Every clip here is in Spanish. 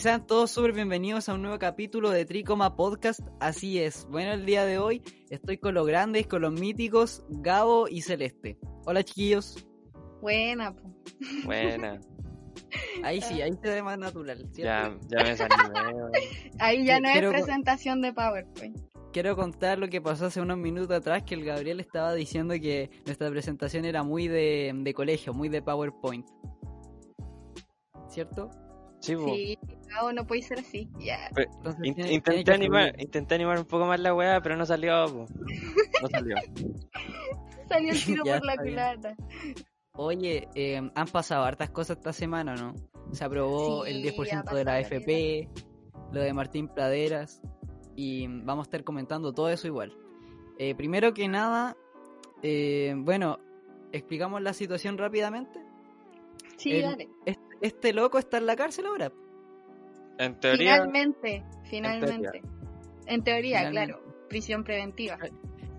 Sean todos súper bienvenidos a un nuevo capítulo de Tricoma Podcast. Así es. Bueno, el día de hoy estoy con los grandes, con los míticos Gabo y Celeste. Hola, chiquillos. Buena, po. Buena. Ahí sí, ahí se ve más natural. ¿cierto? Ya, ya me desanimé. Ahí ya no es Quiero- presentación de PowerPoint. Quiero contar lo que pasó hace unos minutos atrás, que el Gabriel estaba diciendo que nuestra presentación era muy de, de colegio, muy de PowerPoint. ¿Cierto? Sí, no, no puede ser así. Ya. Entonces In- tiene- tiene intenté, animar, intenté animar un poco más la weá, pero no salió. po. No salió. Salió el tiro por la culata. Oye, eh, han pasado hartas cosas esta semana, ¿no? Se aprobó Sí, el ha 10% de la AFP, lo de Martín Praderas, y vamos a estar comentando todo eso igual. Eh, primero que nada, eh, bueno, explicamos la situación rápidamente. Sí, El- dale. Este, este loco está en la cárcel ahora. En teoría, Finalmente, finalmente. En teoría, Finalmente. claro. Prisión preventiva.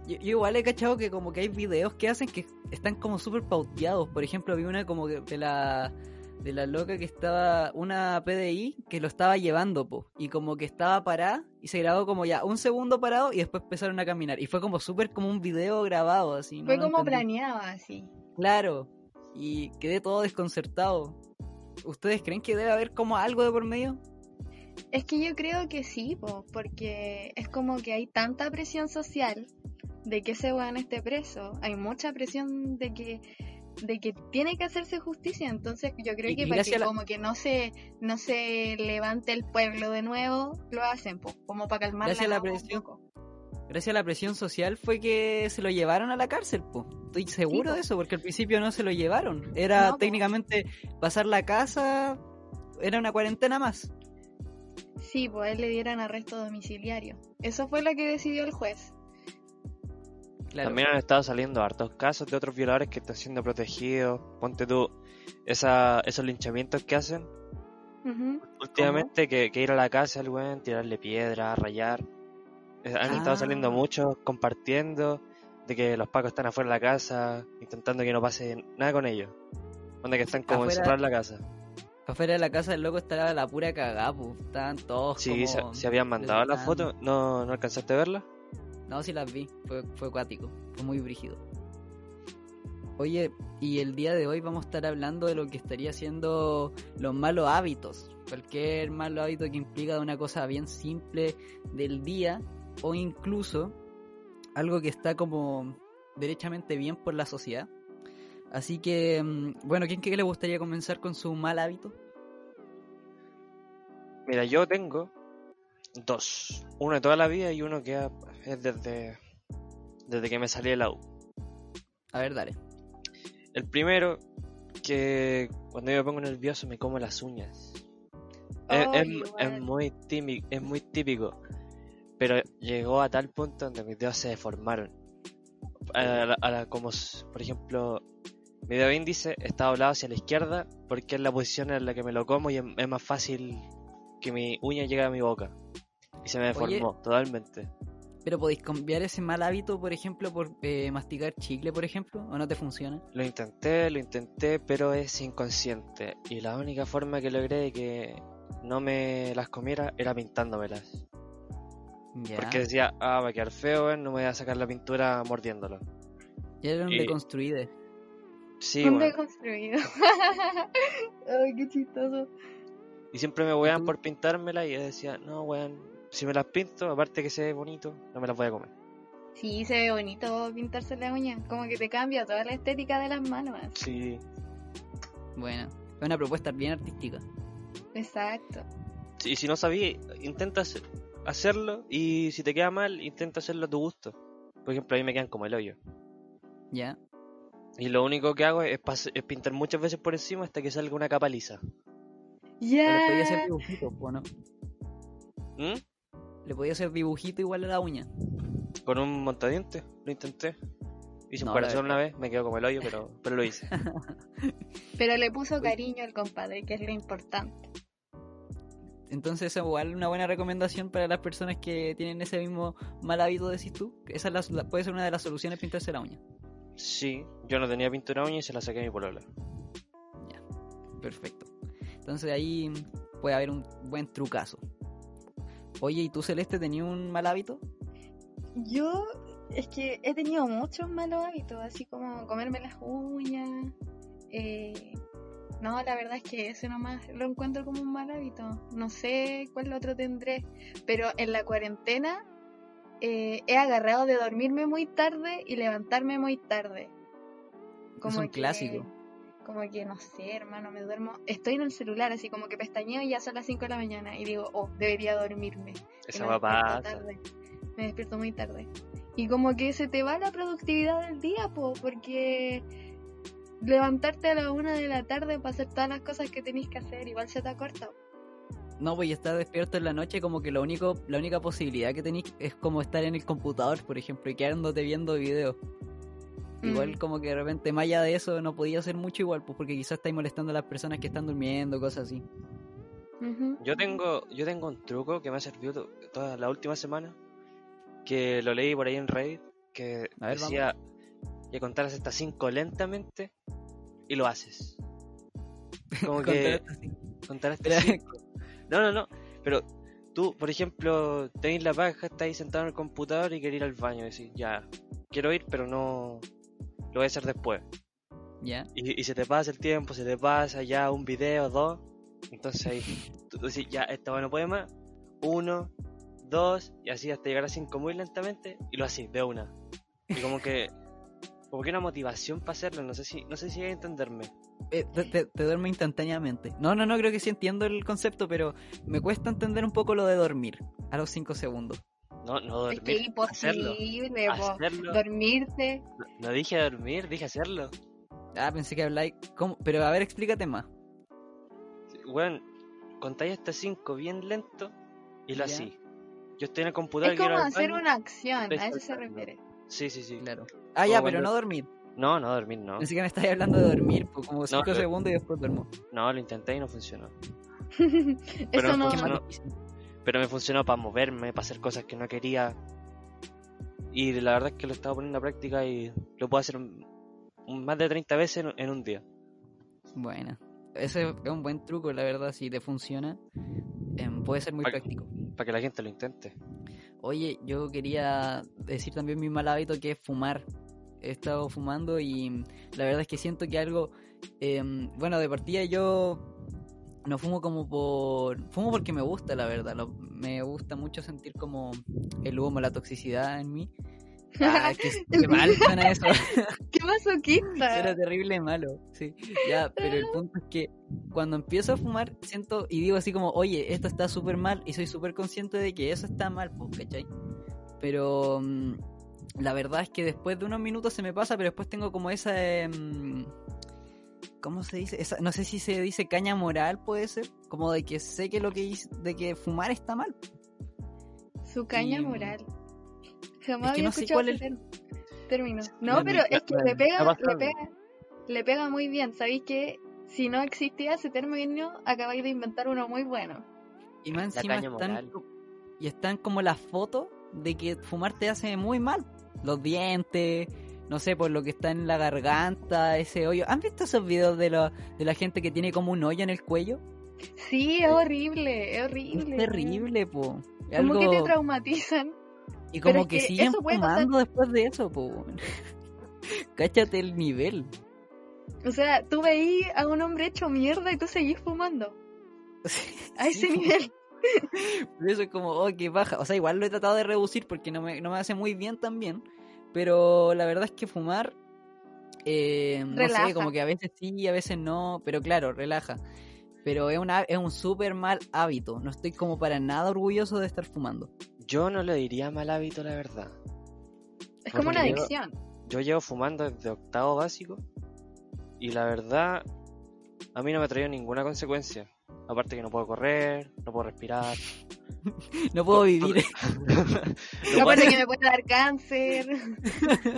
Yo, yo igual he cachado que como que hay videos que hacen que están como súper pauteados. Por ejemplo, vi una como que de la de la loca que estaba, una PDI que lo estaba llevando, po, y como que estaba parada y se grabó como ya un segundo parado y después empezaron a caminar. Y fue como súper como un video grabado, así. Fue como planeado así. Claro, y quedé todo desconcertado. ¿Ustedes creen que debe haber como algo de por medio? Es que yo creo que sí, po, porque es como que hay tanta presión social de que ese weón esté preso. Hay mucha presión de que de que tiene que hacerse justicia, entonces yo creo Y- que y para que la- como que no se no se levante el pueblo de nuevo, lo hacen, po, como para calmar Gracias a la un presión. poco. Gracias a la presión social fue que se lo llevaron a la cárcel, po. Estoy seguro po. de eso, porque al principio no se lo llevaron. Era No, po. técnicamente pasar la casa, era una cuarentena más. Sí, pues a él le dieran arresto domiciliario. Eso fue lo que decidió el juez. Claro. también han estado saliendo hartos casos de otros violadores que están siendo protegidos. Ponte tú, esa, esos linchamientos que hacen últimamente, que, que ir a la casa al weón, tirarle piedra, rayar. Eh, Han Ah. estado saliendo muchos compartiendo de que los pacos están afuera de la casa, intentando que no pase nada con ellos. Donde que están como Afuera- encerrados en la casa. Afuera de la casa del loco estaba la pura cagada. Estaban todos Sí, como se habían mandado las fotos, ¿no, ¿no alcanzaste a verlas? No, sí las vi. Fue, fue acuático. Fue muy brígido. Oye, y el día de hoy vamos a estar hablando de lo que estaría siendo los malos hábitos. Cualquier malo hábito que implica una cosa bien simple del día o incluso algo que está como derechamente bien por la sociedad. Así que, mm, bueno, ¿quién cree que le gustaría comenzar con su mal hábito? Mira, yo tengo dos. Uno de toda la vida y uno que es desde, desde que me salí de la U. A ver, dale. El primero, que cuando yo me pongo nervioso me como las uñas. Es, Oh, es- muy típico, es muy típico. Pero llegó a tal punto donde mis dedos se deformaron. A la- a la- como, por ejemplo, mi dedo índice está doblado hacia la izquierda porque es la posición en la que me lo como y es, es más fácil que mi uña llegue a mi boca. Y se me deformó totalmente. Pero podéis cambiar ese mal hábito, por ejemplo, por eh, masticar chicle, por ejemplo, o no te funciona. Lo intenté, lo intenté, pero es inconsciente. Y la única forma que logré de que no me las comiera era pintándomelas. Ya. Porque decía, ah, va a quedar feo, weón, no me voy a sacar la pintura mordiéndolo. Ya era un y- deconstruido. Sí, Un weón. deconstruido. Ay, qué chistoso. Y siempre me wean por pintármela y yo decía, no, weón, si me las pinto, aparte que se ve bonito, no me las voy a comer. Sí, se ve bonito pintarse la uña. Como que te cambia toda la estética de las manos. Sí. Bueno, es una propuesta bien artística. Exacto. Y si no sabía, intenta hacer- hacerlo y si te queda mal, intenta hacerlo a tu gusto. por ejemplo, a mí me quedan como el hoyo. ¿Ya? Y lo único que hago es, pas- es pintar muchas veces por encima hasta que salga una capa lisa. O le podía Ya. hacer dibujito, ¿no? ¿Mm? Le podía hacer dibujito igual a la uña. Con un montadiente, lo intenté. Hice No, un corazón una vez, me quedó como el hoyo, pero, pero lo hice. Pero le puso cariño al compadre, que es lo importante. Entonces, esa igual una buena recomendación para las personas que tienen ese mismo mal hábito, decís tú. Esa es la- la- puede ser una de las soluciones pintarse la uña. Sí, yo no tenía pintura uña y se la saqué a mi polola. Ya, perfecto. Entonces ahí puede haber un buen trucazo. Oye, ¿y tú, Celeste, tenías un mal hábito? Yo es que he tenido muchos malos hábitos, así como comerme las uñas. eh, No, la verdad es que ese nomás lo encuentro como un mal hábito. No sé cuál otro tendré, pero en la cuarentena eh, he agarrado de dormirme muy tarde y levantarme muy tarde. es un clásico. Como que no sé, hermano, me duermo. Estoy en el celular, así como que pestañeo y ya son las 5 de la mañana. Y digo, oh, debería dormirme. Esa va pasa. tarde. Me despierto muy tarde. Y como que se te va la productividad del día, po, porque levantarte a la una de la tarde para hacer todas las cosas que tenéis que hacer, igual se te acorta. No, pues y estar despierto en la noche como que lo único, la única posibilidad que tenéis es como estar en el computador, por ejemplo, y quedándote viendo videos. Igual Mm. como que de repente más allá de eso no podía hacer mucho igual, pues porque quizás estáis molestando a las personas que están durmiendo, cosas así. Yo tengo, yo tengo un truco que me ha servido to- toda la última semana, que lo leí por ahí en Reddit, que A ver, decía que contaras hasta 5 lentamente y lo haces. Como que Contar hasta Pero- 5. No, no, no, pero tú, por ejemplo, tenéis la paja, estáis sentado en el computador y querés ir al baño y decís, ya, quiero ir, pero no, lo voy a hacer después. ¿Ya? Y, y se te pasa el tiempo, se te pasa ya un video, dos. Entonces ahí tú decís, ya, esta no puede más. Uno, dos, y así hasta llegar a cinco muy lentamente. Y lo así, de una. Y como que, como que una motivación para hacerlo. No sé si, no sé si hay a entenderme. Eh, te, te, te duerme instantáneamente. No, no, no, creo que sí entiendo el concepto, pero me cuesta entender un poco lo de dormir a los 5 segundos. No, no Es que dormir. hacerlo. imposible, po. Hacerlo. dormirte. No, no dije dormir, dije hacerlo. Ah, pensé que habláis... ¿Cómo? Pero a ver, explícate más. Bueno, contáis hasta cinco bien lento y lo así. Yo estoy en el computador Es como hacer una acción, a eso se refiere. Sí, sí, sí. Claro. Ah, ya, pero no dormir. No, no dormir, no. Pensé que me estabas hablando de dormir, pues como 5 pero- segundos y después duermo. No, lo intenté y no funcionó. eso no no. Funcionó. Pero me funcionó para moverme, para hacer cosas que no quería. Y la verdad es que lo estaba poniendo a práctica y lo puedo hacer más de 30 veces en, en un día. Bueno, ese es un buen truco, la verdad, si te funciona, em, puede ser muy práctico. Para que la gente lo intente. Oye, yo quería decir también mi mal hábito que es fumar. He estado fumando y la verdad es que siento que algo, em, bueno, de partida yo no fumo como por, fumo porque me gusta, la verdad. Me gusta mucho sentir como el humo, la toxicidad en mí. Ah, qué, qué mal suena eso. ¡Qué masoquista! Era terrible malo, sí. Ya, pero el punto es que cuando empiezo a fumar, siento y digo así como, oye, esto está súper mal y soy súper consciente de que eso está mal, pues, ¿cachai? Pero mm, la verdad es que después de unos minutos se me pasa, pero después tengo como esa... em, ¿Cómo se dice? Esa, no sé si se dice caña moral, puede ser. Como de que sé que lo que hice, de que fumar está mal. Su caña Y- moral. Es Jamás que había no sé escuchado cuál ese ter- término. No, pero es que le pega, le pega, le pega muy bien. Sabéis que si no existía ese término, acabáis de inventar uno muy bueno. Y más encima están, y están como las fotos de que fumar te hace muy mal. Los dientes, no sé, por lo que está en la garganta, ese hoyo. ¿Han visto esos videos de, la de la gente que tiene como un hoyo en el cuello? Sí, es horrible, es Es horrible. terrible, po. Es Como que te traumatizan. Y como que, que siguen pasar- fumando después de eso, po. Cáchate el nivel. O sea, tú veís a un hombre hecho mierda y tú seguís fumando. A ese Sí, nivel. Por eso es como, oh, qué baja. O sea, igual lo he tratado de reducir porque no me, no me hace muy bien también. Pero la verdad es que fumar, eh, no Relaja. sé, como que a veces sí, a veces no. Pero claro, relaja. Pero es, una, es un súper mal hábito. No estoy como para nada orgulloso de estar fumando. Yo no le diría mal hábito, la verdad. Es como una adicción. Yo llevo fumando desde octavo básico y la verdad a mí no me ha traído ninguna consecuencia. Aparte que no puedo correr, no puedo respirar. No puedo vivir. Aparte cual- que me puede dar cáncer.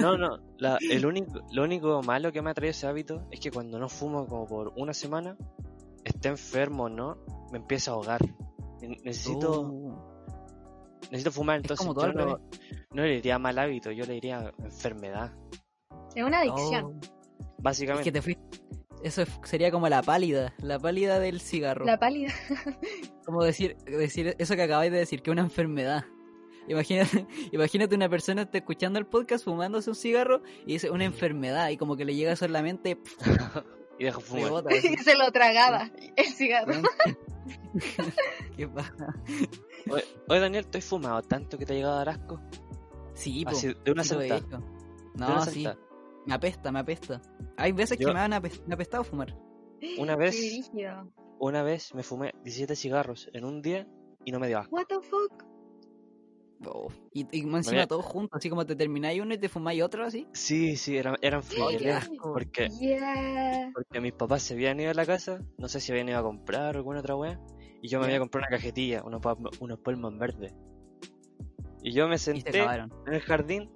No, no, la- el único, lo único malo que me ha traído ese hábito es que cuando no fumo como por una semana, esté enfermo o no, me empiezo a ahogar. Ne- Necesito, Uh, necesito fumar, Es entonces como todo yo no, no le diría mal hábito, yo le diría enfermedad. Es una adicción. oh. Es Básicamente, que te fuiste. Eso es- sería como la pálida, la pálida del cigarro. La pálida. Como decir, decir eso que acabáis de decir, que es una enfermedad. Imagínate, imagínate una persona está escuchando el podcast fumándose un cigarro y dice una enfermedad y como que le llega eso en la mente, pff, y dejo fumar. rebota. así. Y se lo tragaba. El cigarro. ¿Qué pasa? Oye, oye, Daniel, ¿tú has fumado tanto que te ha llegado a dar asco? Sí, po, Así, de una he sentada. de No, una sí, sentada. me apesta, me apesta. Hay veces Yo- que me han apest- me ha apestado fumar. Una vez, una vez me fumé 17 cigarros en un día y no me dio asco. What the fuck? Oh, Y, encima todos juntos, así como te termináis uno y te fumáis otro así. Sí, sí, eran, eran frijoles. Porque, Yeah. porque mis papás se habían ido a la casa, no sé si habían ido a comprar o alguna otra wea, y yo me había comprado una cajetilla, unos, unos polmos verdes. Y yo me senté en el jardín.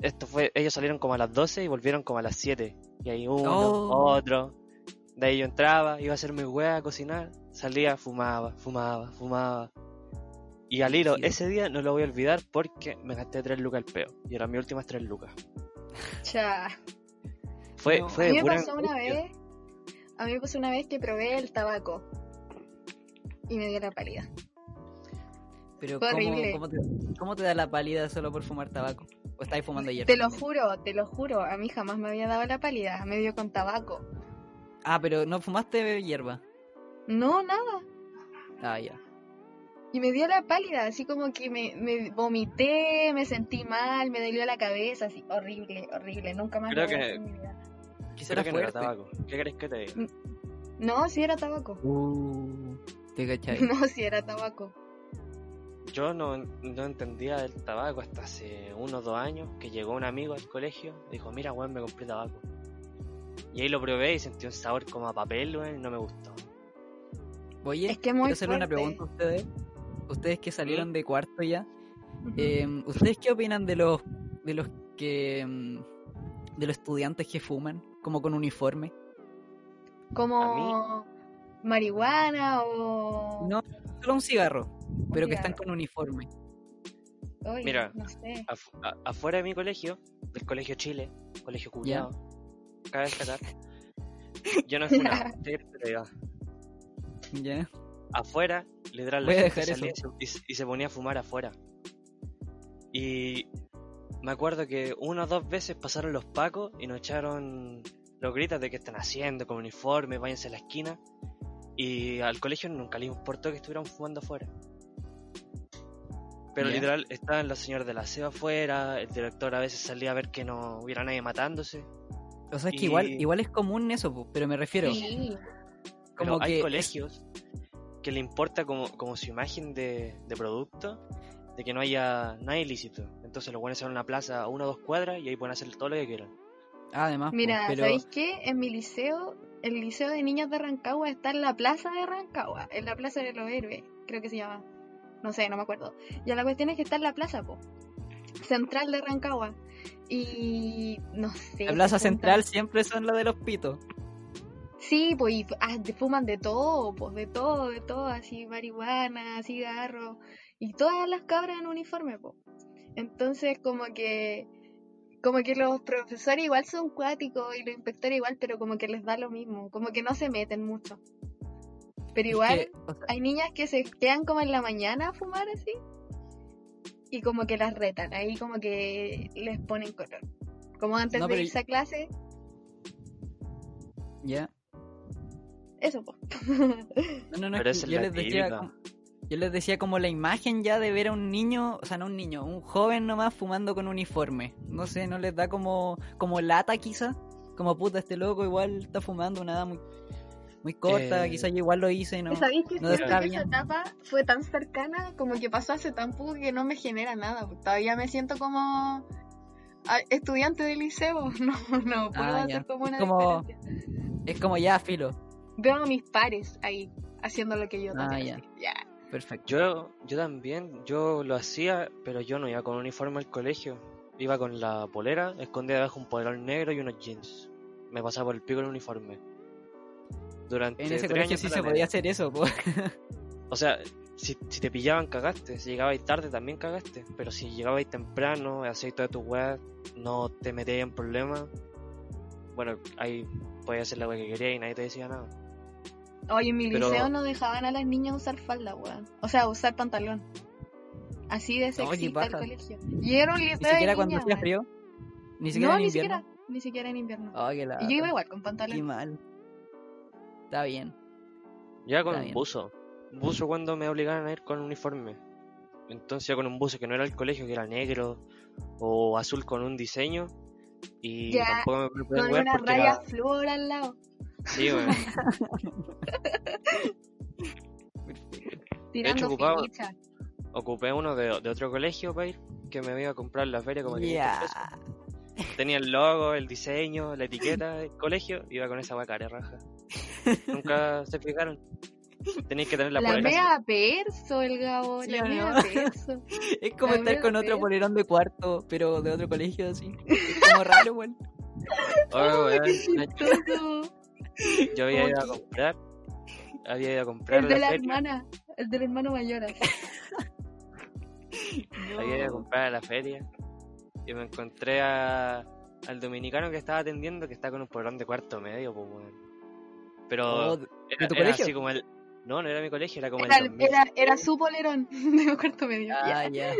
Esto fue, ellos salieron como a las 12 y volvieron como a las 7. Y ahí uno, Oh. otro. De ahí yo entraba, iba a hacer mi wea a cocinar, salía, fumaba, fumaba, fumaba. Y al hilo, ese día no lo voy a olvidar porque me gasté 3 lucas el peo. Y eran mis últimas 3 lucas. Cha. Fue, No. fue A mí me pasó una vez. A mí me pasó una vez que probé el tabaco. Y me dio la pálida. Pero Fue ¿cómo, horrible. cómo te, cómo te da la pálida solo por fumar tabaco? ¿O estáis fumando hierba? Te lo juro, te lo juro. A mí jamás me había dado la pálida. Me dio con tabaco. Ah, pero no fumaste hierba. No, nada. Ah, ya. Y me dio la pálida, así como que me, me vomité, me sentí mal, me dolió la cabeza, así, horrible, horrible, nunca más Creo lo que- hacer en mi vida. Quizá que no era tabaco. ¿Qué querés que te diga? No, sí era tabaco. Uh, te cachai. No, sí era tabaco. Yo no, no entendía el tabaco hasta hace unos dos años que llegó un amigo al colegio y dijo, mira, weón, me compré tabaco. Y ahí lo probé y sentí un sabor como a papel, weón, y no me gustó. Oye, Es que muy quiero hacerle una pregunta a ustedes. Ustedes que salieron de cuarto ya. Eh, ¿Ustedes qué opinan de los de los que mm, de los estudiantes que fuman como con uniforme? como marihuana o... No, solo un cigarro, pero que están con uniforme. Mira. no sé. Afu- afuera de mi colegio, del colegio Chile, colegio culiado, cabe destacar, yo no. Te digo. ¿Ya? afuera, literal, la gente salía y se- y, se ponía a fumar afuera. Y me acuerdo que una o dos veces pasaron los pacos y nos echaron los gritos de que están haciendo con uniforme, váyanse a la esquina. Y al colegio nunca le importó que estuvieran fumando afuera. Pero literal, estaban los señores del aseo afuera, el director a veces salía a ver que no hubiera nadie matándose. O sea, es que Y- igual igual es común eso, pero me refiero Sí. Pero como hay que colegios que le importa como, como su imagen de, de producto, de que no haya nada ilícito. Entonces lo pueden hacer en una plaza a una o dos cuadras y ahí pueden hacer todo lo que quieran. Ah, además, po, Mira, pero ¿sabéis qué? En mi liceo, el liceo de niños de Rancagua está en la plaza de Rancagua, en la plaza de los héroes, creo que se llama. No sé, no me acuerdo. Ya la cuestión es que está en la plaza, po. Central de Rancagua. Y no sé. la plaza central siempre son las de los pitos. Sí, pues y ah, fuman de todo, pues de todo, de todo, así marihuana, cigarro y todas las cabras en uniforme, pues. Entonces como que como que los profesores igual son cuáticos y los inspectores igual, pero como que les da lo mismo, como que no se meten mucho. Pero Es igual que, o sea, hay niñas que se quedan como en la mañana a fumar así y como que las retan, ahí como que les ponen color. Como antes No, de irse a clase, ya. eso pues. No, no, no, Pero es que yo les decía como, yo les decía como la imagen ya de ver a un niño, o sea, no un niño, un joven nomás fumando con uniforme. No sé, no les da como como lata quizá, como puta este loco igual está fumando nada muy muy muy corta, Eh, quizás yo igual lo hice, ¿no? ¿Sabéis que no está esa etapa fue tan cercana, como que pasó hace tan poco que no me genera nada? Todavía me siento como estudiante de liceo, no, no puedo Ah, hacer como Es una como- diferencia. Es como ya, filo. Veo a mis pares ahí, haciendo lo que yo tengo Ah. Ya. Perfecto. Yo, yo también, yo lo hacía, pero yo no iba con uniforme al colegio. Iba con la polera, escondida debajo un polerón negro y unos jeans. Me pasaba por el pico el uniforme. Durante En ese tres colegio años sí se podía hacer eso, po. O sea, si, si te pillaban, cagaste. Si llegabais tarde, también cagaste. Pero si llegabais temprano, hacías toda tu web, no te metías en problemas. Bueno, ahí podías hacer la web que querías y nadie te decía nada. Oye, en mi Pero- liceo no dejaban a las niñas usar falda, weón. O sea, usar pantalón. Así de qué sexista el paja. colegio. Y era un liceo Ni siquiera de cuando niñas, hacía frío. Ni siquiera No, en ni invierno. siquiera. Ni siquiera en invierno. Oh, qué y yo iba igual con Qué pantalón. mal. Está bien. Yo iba con Está un bien. buzo. Buzo cuando me obligaban a ir con uniforme. Entonces iba con un buzo que no era el colegio, que era negro o azul con un diseño. Y Ya, tampoco me preocupé Con weón, una raya flor al lado. Sí, weón. Tirando ocupaba- ficha. Ocupé uno de, de otro colegio para ir, que me iba a comprar en la feria como 500 Ya. pesos. Tenía el logo, el diseño, la etiqueta del colegio, iba con esa guacara raja. Nunca se fijaron. Tenéis que tener la, La, mea perso, el Gabo. Sí, la ¿o mea no? perso. Es como La estar con otro polerón de cuarto, pero de otro colegio así. Es como raro, weón. Oh, weón, Qué chistoso. Yo había ido a comprar. Había ido a comprar El de la la feria. hermana. El del hermano mayor. así. Había ido a comprar a la feria. Y me encontré a, al dominicano que estaba atendiendo que está con un polerón de cuarto medio, pues. Pero Oh, ¿de era, tu era colegio? así como el. No, no era mi colegio, era como Era, el 2000. era, era su polerón de cuarto medio. Ah, ya. ya.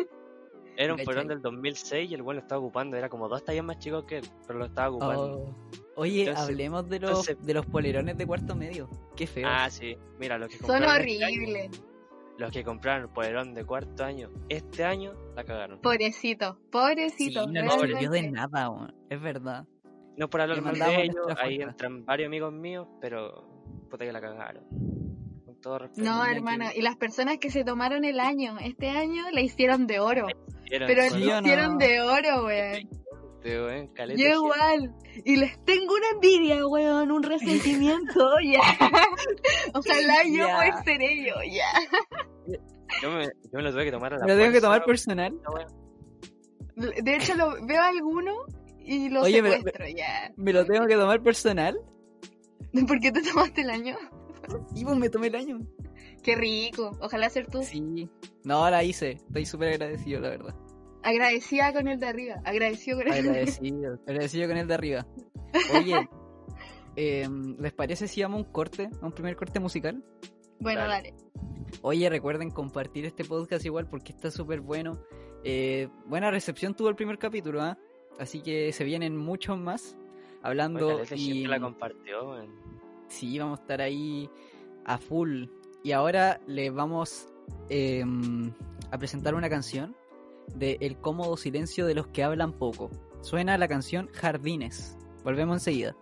Era un polerón del 2006 y el weón lo estaba ocupando. Era como dos tallas más chico que él, pero lo estaba ocupando. Oh. Oye, Entonces- hablemos de los, entonces- de los polerones de cuarto medio. Qué feo. Ah, sí. Mira, los que Son compraron este año- horribles. los que compraron el polerón de cuarto año este año la cagaron. Pobrecito, sí, pobrecito. no sirvió de nada, weón. Es verdad. No por hablar Le mal de ellos, ahí fuerza. entran varios amigos míos, pero puta que la cagaron. Con todo respeto. No, hermano, que- y las personas que se tomaron el año, este año, la hicieron de oro. Pero con ¿Sí la no? hicieron de oro, weón. Este, weón, caleta Yo igual. Y les tengo una envidia, weón, un resentimiento, ya. Ojalá yo Ya. poder ser ellos, ya. Yo me, yo me lo tuve que tomar a la Me lo tengo que tomar personal. De hecho, lo, veo a alguno y lo Oye, secuestro, ya. Me lo tengo que tomar personal. ¿Por qué te tomaste el año? Y pues me tomé el año. Qué rico. Ojalá ser tú. Sí. No, la hice. Estoy súper agradecido, la verdad. Agradecida con el de arriba. Agradecido con el de arriba. Agradecido. agradecido con el de arriba. Oye, em, ¿les parece si vamos a un corte? A un primer corte musical. Bueno, Dale. dale. Oye, recuerden compartir este podcast igual porque está súper bueno. Eh, buena recepción tuvo el primer capítulo, ¿ah? Así que se vienen muchos más Oye, hablando de y gente la compartió, sí, vamos a estar ahí a full. Y ahora les vamos em, a presentar una canción de El cómodo silencio de los que hablan poco. Suena la canción Jardines. Volvemos enseguida.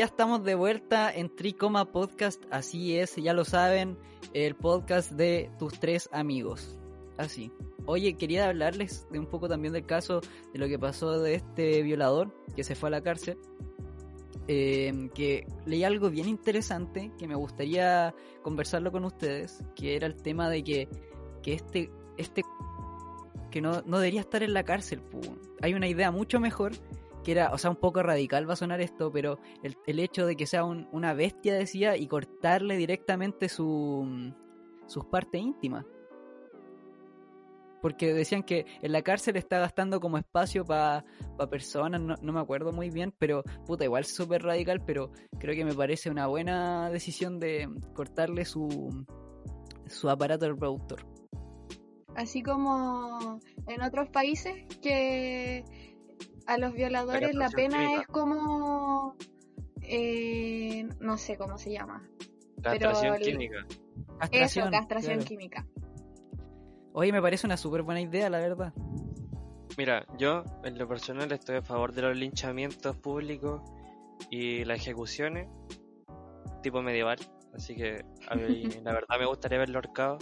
Ya estamos de vuelta en Tricoma Podcast, así es, ya lo saben, el podcast de tus tres amigos. Así. Oye, quería hablarles de un poco también del caso de lo que pasó de este violador que se fue a la cárcel. Eh, que leí algo bien interesante que me gustaría conversarlo con ustedes, que era el tema de que, que este, este que no, no debería estar en la cárcel. Hay una idea mucho mejor que era, o sea, un poco radical va a sonar esto, pero el, el hecho de que sea un- una bestia, decía, y cortarle directamente su, sus partes íntimas. Porque decían que en la cárcel está gastando como espacio para personas, no, no me acuerdo muy bien, pero puta, igual súper radical, pero creo que me parece una buena decisión de cortarle su, su aparato reproductor. Así como en otros países que a los violadores la castración pena química. es como... eh, no sé cómo se llama. Castración química. Eso, Castración, castración claro. química. Oye, me parece una súper buena idea, la verdad. Mira, yo en lo personal estoy a favor de los linchamientos públicos y las ejecuciones tipo medieval. Así que a mí, la verdad me gustaría verlo ahorcado.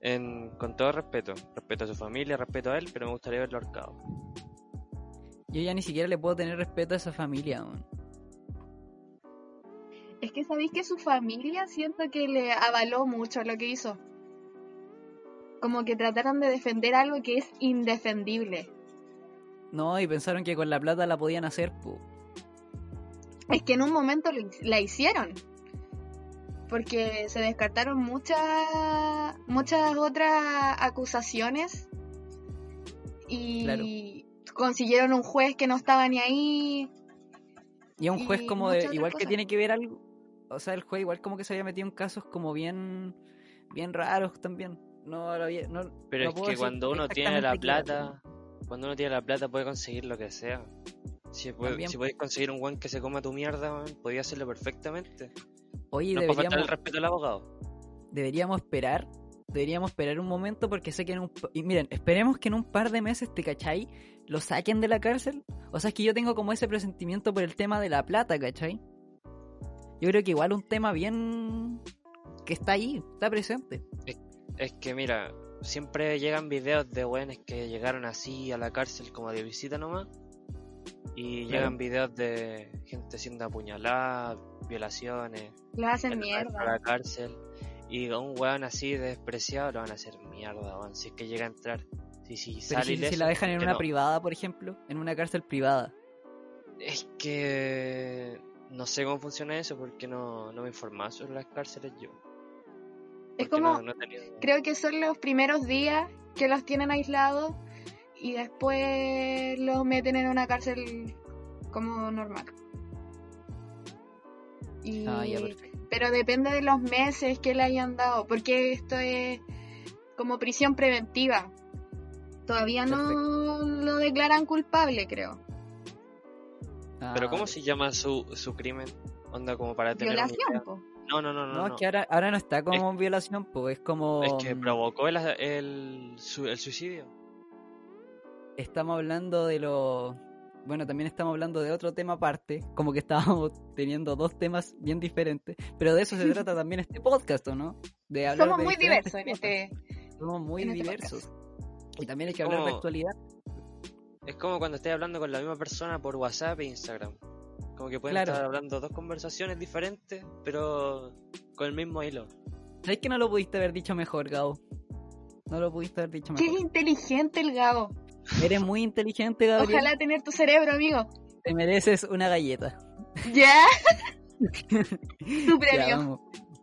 En, con todo respeto. Respeto a su familia, respeto a él, pero me gustaría verlo ahorcado. Yo ya ni siquiera le puedo tener respeto a esa familia. weón. Es que sabéis que su familia siento que le avaló mucho lo que hizo. Como que trataron de defender algo que es indefendible. No, y pensaron que con la plata la podían hacer, pu. Es que en un momento la hicieron. Porque se descartaron muchas muchas otras acusaciones. Y consiguieron un juez que no estaba ni ahí. Y a un juez Y como de, igual que tiene que ver algo, o sea, el juez igual como que se había metido en casos como bien, bien raros también. No, lo había- no, Pero no es que cuando uno tiene la plata, cuando uno tiene la plata puede conseguir lo que sea. Si, puede- También. si podéis conseguir un buen que se coma tu mierda, man, podía hacerlo perfectamente. Oye, no deberíamos, el respeto al abogado. deberíamos esperar, deberíamos esperar un momento porque sé que en un, y miren, esperemos que en un par de meses, ¿te cachai? Lo saquen de la cárcel. O sea, es que yo tengo como ese presentimiento por el tema de la plata, ¿cachai? Yo creo que igual un tema bien que está ahí, está presente. Es que mira, siempre llegan videos de buenos que llegaron así a la cárcel como de visita nomás. Y Claro. llegan videos de gente siendo apuñalada, violaciones, Los hacen gente a la mierda. cárcel. Y a un weón así despreciado lo van a hacer mierda, weón, si es que llega a entrar. Si, si Pero sale si, la dejan en una no. privada, por ejemplo, en una cárcel privada. Es que no sé cómo funciona eso porque no, no me informaba sobre las cárceles yo. Es como, no- no creo que son los primeros días que los tienen aislados y después los meten en una cárcel como normal. Y... Ah, ya, perfecto. Pero depende de los meses que le hayan dado, porque esto es como prisión preventiva. Todavía no lo declaran culpable, creo. Pero Ah, ¿cómo se llama su, su crimen? Onda como para tener Violación, po. No, no, no, no. No, no. es que ahora, ahora no está como violación, pues es como... Es que mm, provocó el, el, su- el suicidio. Estamos hablando de lo... Bueno, también estamos hablando de otro tema aparte, como que estábamos teniendo dos temas bien diferentes, pero de eso se trata también este podcast, ¿o no? De hablar Somos de muy diversos en este. Somos muy este diversos. Y también hay que hablar de actualidad. Es como cuando estás hablando con la misma persona por WhatsApp e Instagram. Como que pueden Claro. estar hablando dos conversaciones diferentes, pero con el mismo hilo. ¿Sabes que no lo pudiste haber dicho mejor, Gabo? No lo pudiste haber dicho Qué mejor. inteligente el Gabo. Eres muy inteligente, Gabriel. Ojalá tener tu cerebro, amigo. Te mereces una galleta. ¿Ya? tu premio.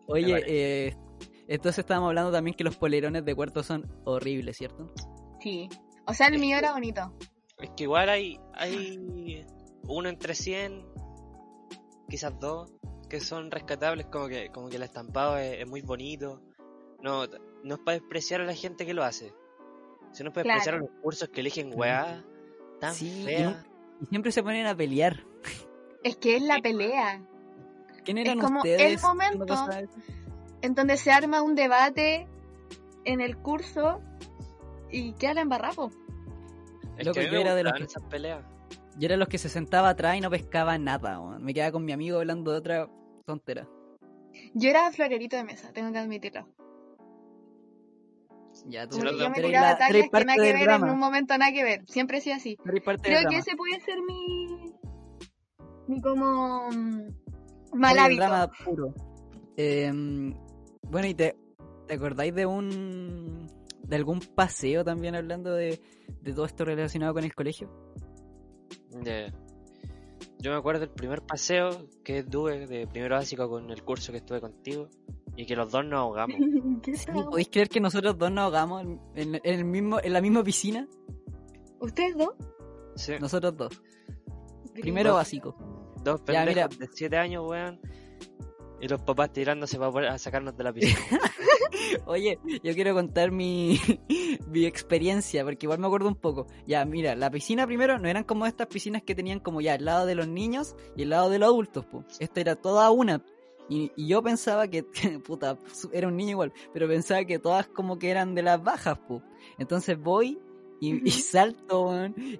Oye, eh, entonces estábamos hablando también que los polerones de cuarto son horribles, ¿cierto? Sí. O sea, el Es mío que- era bonito. Es que igual hay, hay uno entre 100, quizás dos, que son rescatables, como que, como que el estampado es, es muy bonito. No, no es para despreciar a la gente que lo hace, sino para Claro. despreciar a los cursos que eligen weá tan Sí, y fea. Y siempre se ponen a pelear. Es que es la pelea. ¿Quién eran como el momento-? En donde se arma un debate en el curso y queda la embarrapo. Es Loco, que yo era de los que- esas peleas. Yo era los que se sentaba atrás y no pescaba nada. Me quedaba con mi amigo hablando de otra tontera. Yo era florerito de mesa, tengo que admitirlo. Ya, tú yo me tiraba la- tallas que nada que ver, drama. en un momento nada que ver. Siempre he sido así. Creo que drama. ese puede ser mi. mi como. mm, mal hábito. drama puro. Eh, bueno, ¿y te, te acordáis de un. de algún paseo también hablando de, de todo esto relacionado con el colegio? Ya. Yo me acuerdo del primer paseo que tuve de primero básico con el curso que estuve contigo y que los dos nos ahogamos. ¿Podéis creer que nosotros dos nos ahogamos en, en el mismo, en la misma piscina? ¿Ustedes dos? Sí, Nosotros dos. Primero Dos. básico. dos Ya, mira. pendejos de 7 años, weón. Y los papás tirándose para sacarnos de la piscina. Oye, yo quiero contar mi, mi experiencia, porque igual me acuerdo un poco. Ya, mira, la piscina primero no eran como estas piscinas que tenían como ya el lado de los niños y el lado de los adultos, po. Esta era toda una. Y, y yo pensaba que, puta, era un niño igual, pero pensaba que todas como que eran de las bajas, po. Entonces voy y, salto,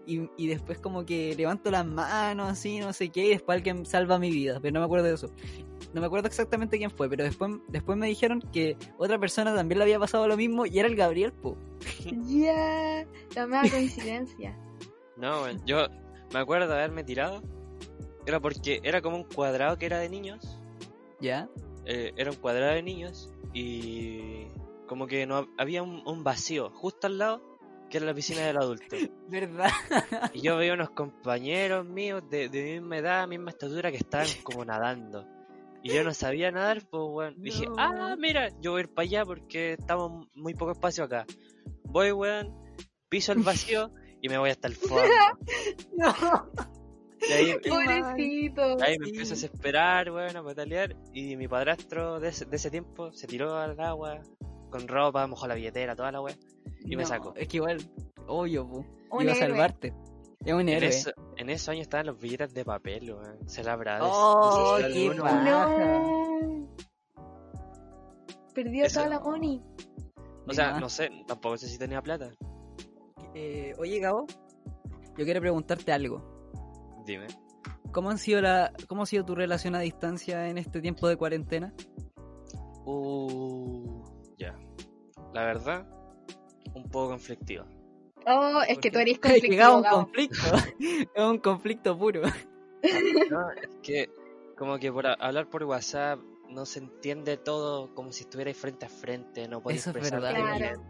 y, y después como que levanto las manos, así, no sé qué, y después alguien salva mi vida, pero no me acuerdo de eso. No me acuerdo exactamente quién fue, pero después, después me dijeron que otra persona también le había pasado lo mismo y era el Gabriel, po. Ya. La nueva coincidencia. No. Yo me acuerdo de haberme tirado. Era porque era como un cuadrado que era de niños. ¿Ya? eh, era un cuadrado de niños y como que no hab- había un, un vacío justo al lado que era la piscina del adulto. ¿Verdad? Y yo veía unos compañeros míos de, de misma edad, misma estatura que estaban como nadando. Y yo no sabía nadar, pues weón. Dije, ah, mira, yo voy a ir para allá porque estamos muy poco espacio acá. Voy, weón, piso el vacío y me voy hasta el fondo. No. Y ahí, Pobrecito. ahí me empiezo a desesperar, weón, a patalear. Y mi padrastro de ese, de ese tiempo se tiró al agua con ropa, mojó la billetera, toda la weá. Y me sacó. Es que igual, obvio, po. Un Iba a salvarte. Es un En, héroe. eso- en esos años estaban los billetes de papel, weón. Se la habrá. Oh, qué No. Perdió Eso- toda la money. O sea, no sé, tampoco sé si tenía plata. Eh, oye, Gabo, yo quiero preguntarte algo. Dime. ¿Cómo, han sido la, ¿Cómo ha sido tu relación a distancia en este tiempo de cuarentena? Uh, ya. La verdad, un poco conflictiva. Oh, es que tú eres Es que Gabo conflictivo, un conflicto. es un conflicto puro. No, es que como que por hablar por WhatsApp no se entiende todo como si estuvierais frente a frente, no podéis bien. Claro.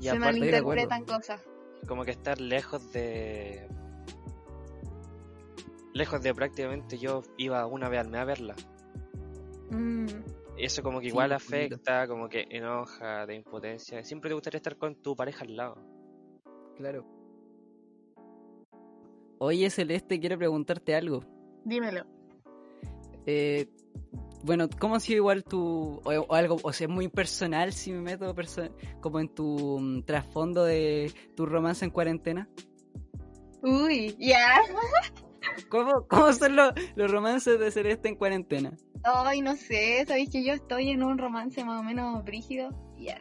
Y Se malinterpretan cosas. como que estar lejos de... Lejos de prácticamente yo iba una vez al mes a verla. Mm. Eso como que igual afecta, como que enoja, de impotencia. Siempre te gustaría estar con tu pareja al lado. Claro. Oye, Celeste, quiero preguntarte algo. Dímelo. Eh, bueno, ¿cómo ha sido igual tu... O, o algo, o sea, es muy personal si me meto como en tu mm, trasfondo de tu romance en cuarentena? Uy, ya. ¿Cómo, cómo son los, los romances de Celeste en cuarentena? Ay, no sé, sabéis que yo estoy en un romance más o menos brígido. Ya.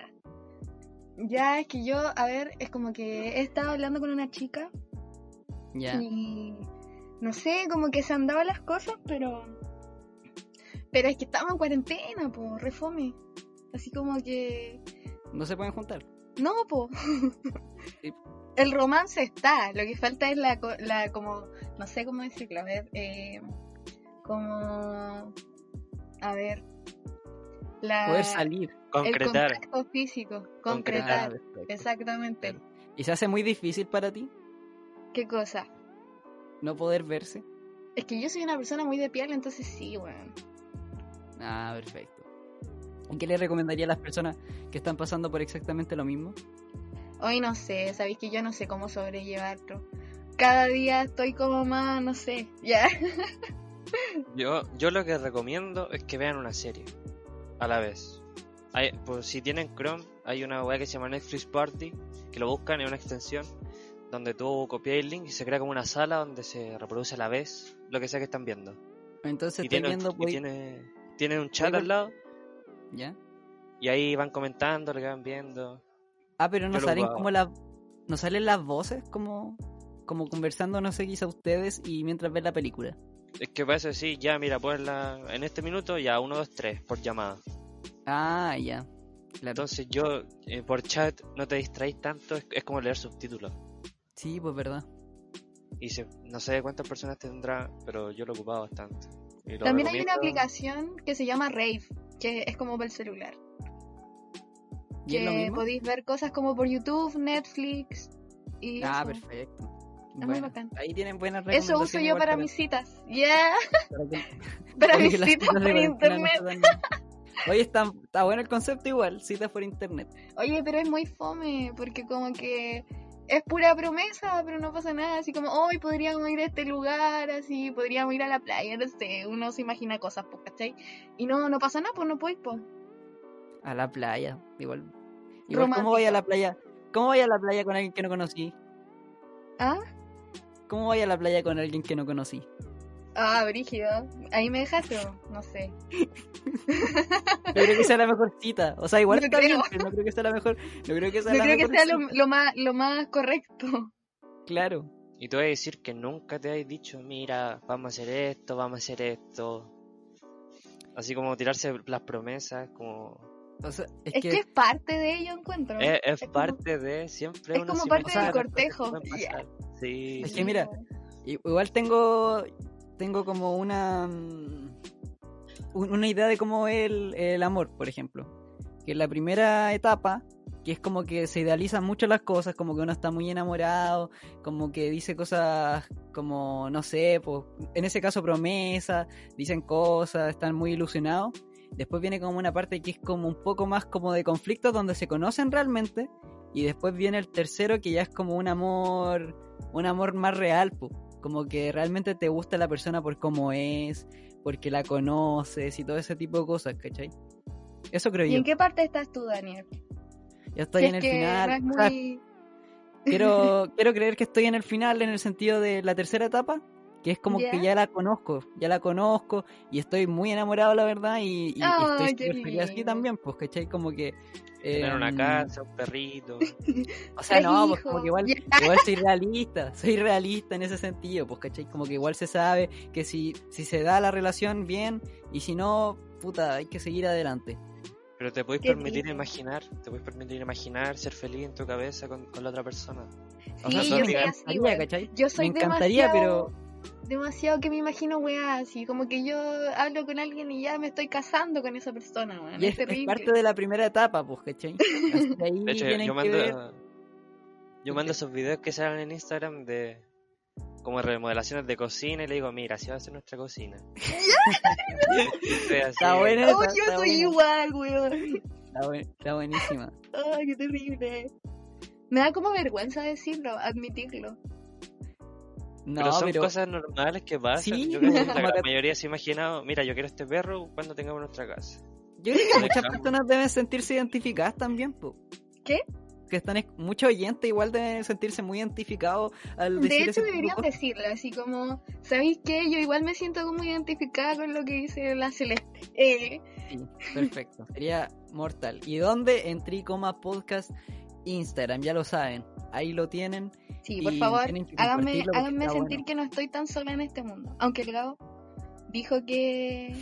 Ya, es que yo, a ver, es como que he estado hablando con una chica Ya. y no sé, como que se han dado las cosas, pero. Pero es que estamos en cuarentena, po, refome. Así como que. No se pueden juntar. No, po. Sí. El romance está, lo que falta es la, la como, no sé cómo decirlo, a ver, eh, como, a ver, la, Poder salir. el Concretar. contacto físico, Concretar. exactamente. ¿Y se hace muy difícil para ti ¿Qué cosa? no poder verse? Es que yo soy una persona muy de piel, entonces sí, weón. Ah, perfecto. ¿Y qué le recomendaría a las personas que están pasando por exactamente lo mismo? Hoy no sé, sabéis que yo no sé cómo sobrellevarlo. Cada día estoy como más, no sé, ya. Yo, yo lo que recomiendo es que vean una serie a la vez. Hay, pues, si tienen Chrome, hay una web que se llama Netflix Party, que lo buscan en una extensión donde tú copias el link y se crea como una sala donde se reproduce a la vez lo que sea que están viendo. Entonces Y tiene, viendo... y voy- tiene, tiene un chat voy- al lado ¿Ya? y ahí van comentando lo que van viendo. Ah, pero no Yo salen como las... ¿No salen las voces como...? como conversando, no sé, quizá ustedes y mientras ven la película. Es que para eso sí, ya mira, ponla en este minuto, ya 1, 2, 3 por llamada. Ah, ya. Claro. Entonces yo eh, por chat no te distraís tanto, es, es como leer subtítulos. Sí, pues verdad. Y se- no sé cuántas personas tendrá, pero yo lo ocupaba bastante. También hay una aplicación que se llama Rave, que es como para el celular. ¿Y es Que podéis ver cosas como por YouTube, Netflix y Ah, eso. perfecto. muy Bueno, bacán. ahí tienen buenas Eso uso yo para mis citas. Yeah, para que- para Oye, mis citas por internet. Oye, está, está bueno el concepto igual, citas por internet. Oye, pero es muy fome, porque como que es pura promesa, pero no pasa nada. Así como, hoy podríamos ir a este lugar, así, podríamos ir a la playa, no sé. Uno se imagina cosas, ¿cachai? Y no, no pasa nada, pues no podéis, pues. A la playa, igual. Igual, ¿cómo voy a la playa? ¿Cómo voy a la playa con alguien que no conocí? ¿Ah? ¿Cómo voy a la playa con alguien que no conocí? Ah, brígido. Ahí me dejaste, no sé. No creo que sea la mejor cita. O sea, igual No está bien, creo. pero no creo que sea la mejor. No creo que sea No la creo que mejor sea lo, lo más, lo más correcto. Claro. Y te voy a decir que nunca te has dicho, mira, vamos a hacer esto, vamos a hacer esto. Así como tirarse las promesas, como... O sea, es, Es que, que es parte de ello, encuentro. Es, es Es como- parte de siempre es como parte del cortejo. Sí, Es que mira, i- igual tengo tengo como una mm, un- una idea de cómo es el, el amor, por ejemplo. Que en la primera etapa, que es como que se idealizan mucho las cosas, como que uno está muy enamorado, como que dice cosas como, no sé, pues, en ese caso promesa, dicen cosas, están muy ilusionados. Después viene como una parte que es como un poco más como de conflicto donde se conocen realmente. Y después viene el tercero que ya es como un amor, un amor más real, po. como que realmente te gusta la persona por cómo es, porque la conoces y todo ese tipo de cosas, ¿cachai? Eso creo ¿Y yo. en qué parte estás tú, Daniel? Ya estoy Si en es el final. no es muy... quiero, quiero creer que estoy en el final en el sentido de la tercera etapa, que es como que ya la conozco, ya la conozco y estoy muy enamorado, la verdad, y, y estoy súper feliz así también, pues, ¿cachai? Como que... tener una em, casa, un perrito. O sea, no, pues como que igual, igual soy realista, soy realista en ese sentido, pues, ¿cachai? Como que igual se sabe que si, si se da la relación bien y si no, puta, hay que seguir adelante. Pero te puedes Qué permitir imaginar, te puedes permitir imaginar, ser feliz en tu cabeza con, con la otra persona. O Sí, sea, sí, yo me soy me así, encantaría, weón. ¿cachai? Yo soy me encantaría, demasiado, pero demasiado que me imagino weá, así como que yo hablo con alguien y ya me estoy casando con esa persona, weón. y Es, es, es terrible. parte de la primera etapa, pues, ¿cachai? Que ahí De hecho, yo ver. mando, yo mando esos videos que salen en Instagram de como remodelaciones de cocina y le digo, mira, así va a ser nuestra cocina. Está buena Oh, esa, yo está soy buena, igual, weón. está buen- está buenísima. Ay, qué terrible. Me da como vergüenza decirlo, admitirlo. No, pero son pero cosas normales que pasan. Sí, yo creo que la mayoría se ha imaginado, mira, yo quiero este perro cuando tengamos nuestra casa. yo creo que muchas personas deben sentirse identificadas también, pues. ¿Qué? Que están, es- muchos oyentes igual deben sentirse muy identificados al decir De hecho, ese deberían decirlo, así como, ¿sabéis qué? Yo igual me siento como identificada con lo que dice la Celeste. Eh, Sí, perfecto. Sería mortal. ¿Y dónde? En Tricoma Podcast Instagram, ya lo saben. Ahí lo tienen. sí, por favor, háganme, háganme sentir bueno. que no estoy tan sola en este mundo. Aunque el Gabo dijo que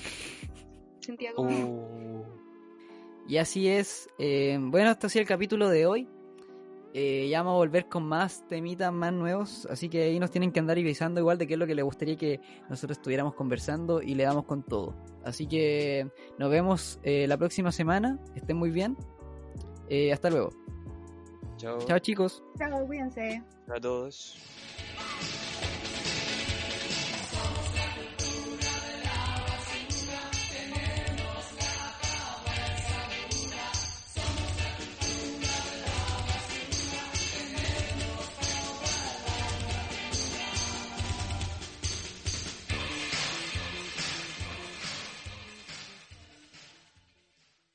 sentía como... Uh, Y así es. eh, bueno, este ha sido el capítulo de hoy. Eh, ya vamos a volver con más temitas más nuevos. Así que ahí nos tienen que andar avisando igual de qué es lo que les gustaría que nosotros estuviéramos conversando y le damos con todo. Así que nos vemos eh, la próxima semana. Estén muy bien. Eh, hasta luego. Chao Chao chicos. Chao, cuídense. a todos.